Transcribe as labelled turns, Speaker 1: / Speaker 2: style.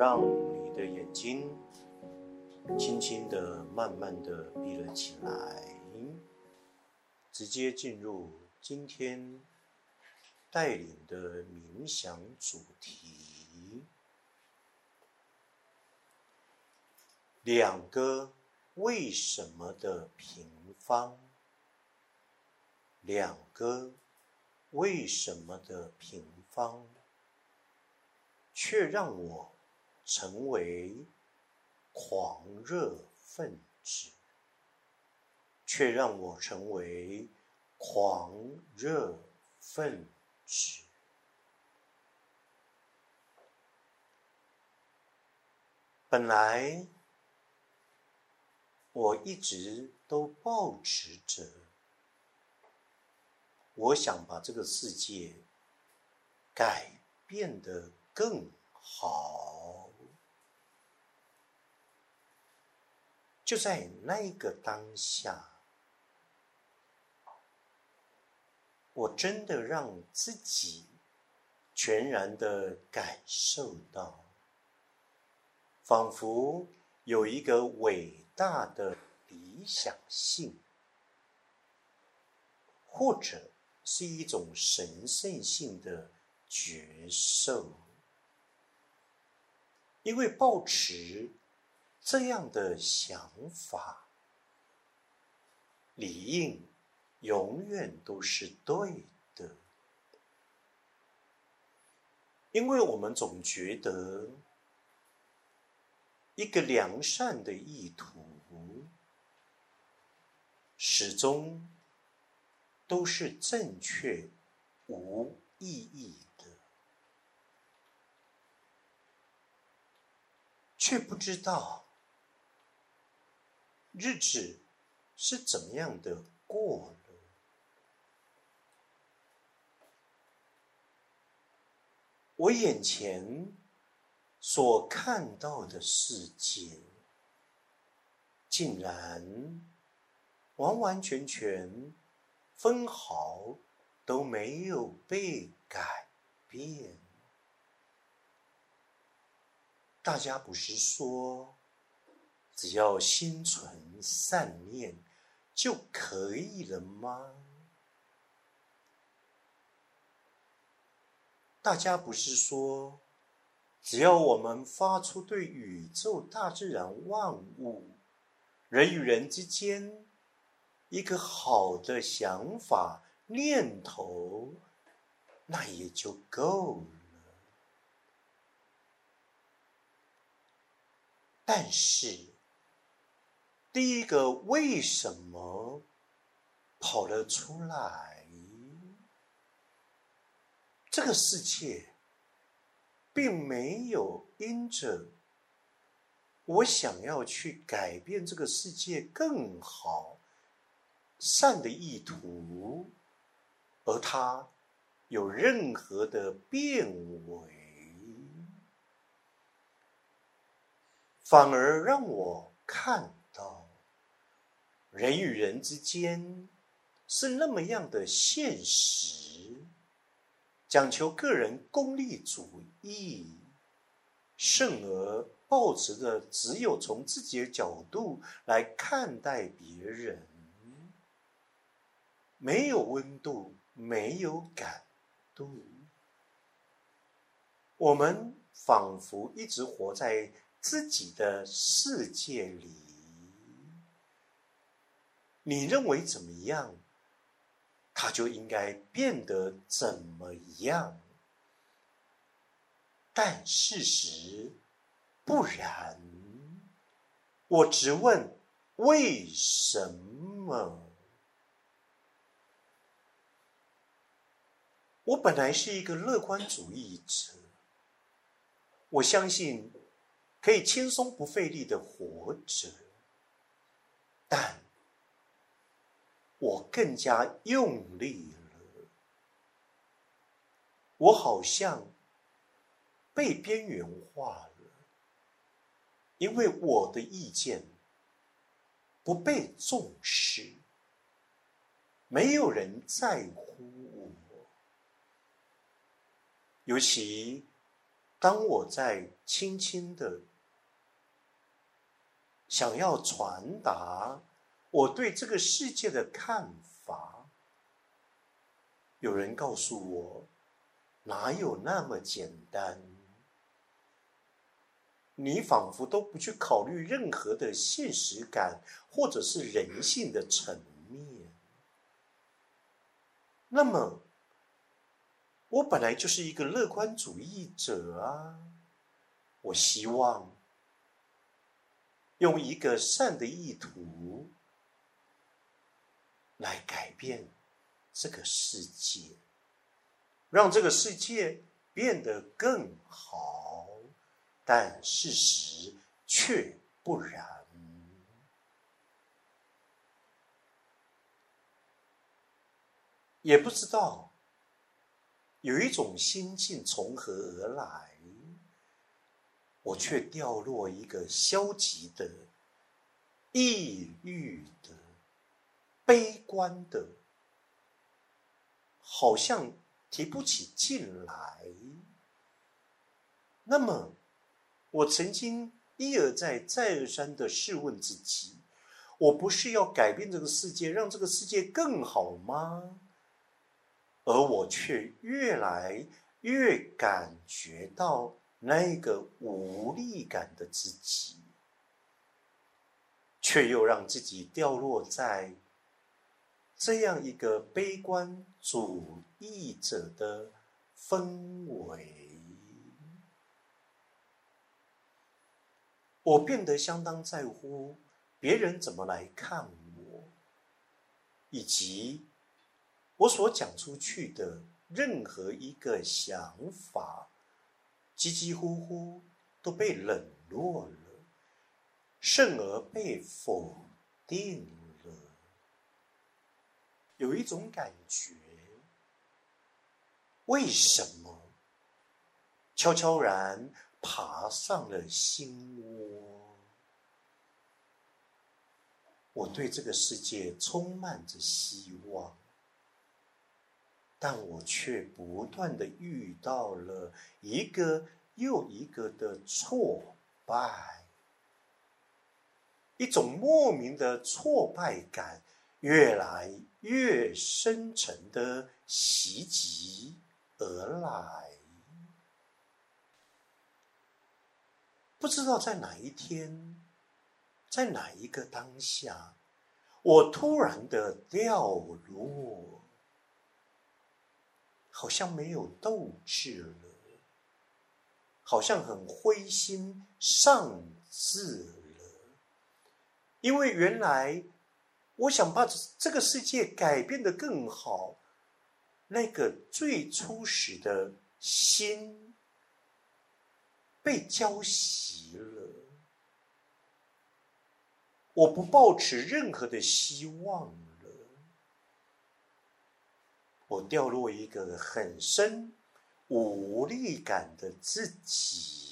Speaker 1: 让你的眼睛轻轻的、慢慢的闭了起来，直接进入今天带领的冥想主题：两个为什么的平方。两个为什么的平方，却让我成为狂热分子，却让我成为狂热分子。本来我一直都保持着。我想把这个世界改变得更好。就在那个当下，我真的让自己全然的感受到，仿佛有一个伟大的理想性，或者。是一种神圣性的觉受，因为抱持这样的想法，理应永远都是对的，因为我们总觉得一个良善的意图始终。都是正确、无意义的，却不知道日子是怎么样的过了。我眼前所看到的世界，竟然完完全全。分毫都没有被改变。大家不是说，只要心存善念就可以了吗？大家不是说，只要我们发出对宇宙、大自然、万物、人与人之间。一个好的想法、念头，那也就够了。但是，第一个为什么跑了出来？这个世界并没有因着我想要去改变这个世界更好。善的意图，而他有任何的变为，反而让我看人与人之间是那么样的现实，讲求个人功利主义，甚而抱持着只有从自己的角度来看待别人。没有温度，没有感度。我们仿佛一直活在自己的世界里。你认为怎么样，它就应该变得怎么样。但事实不然。我只问为什么。我本来是一个乐观主义者，我相信可以轻松不费力的活着，但我更加用力了，我好像被边缘化了，因为我的意见不被重视，没有人在乎我。尤其当我在轻轻的想要传达我对这个世界的看法，有人告诉我，哪有那么简单？你仿佛都不去考虑任何的现实感，或者是人性的层面。那么，我本来就是一个乐观主义者啊！我希望用一个善的意图来改变这个世界，让这个世界变得更好。但事实却不然，也不知道有一种心境从何而来，我却掉落一个消极的、抑郁的、悲观的，好像提不起劲来。那么。我曾经一而再、再而三的试问自己：我不是要改变这个世界，让这个世界更好吗？而我却越来越感觉到那个无力感的自己，却又让自己掉落在这样一个悲观主义者的氛围。我变得相当在乎别人怎么来看我，以及我所讲出去的任何一个想法，几几乎乎都被冷落了，甚而被否定了。有一种感觉，为什么悄悄然？爬上了心窝，我对这个世界充满着希望，但我却不断的遇到了一个又一个的挫败，一种莫名的挫败感越来越深沉的袭击而来。不知道在哪一天，在哪一个当下，我突然的掉落，好像没有斗志了，好像很灰心丧志了。因为原来我想把这个世界改变的更好，那个最初始的心。被浇熄了，我不抱持任何的希望了，我掉落一个很深无力感的自己。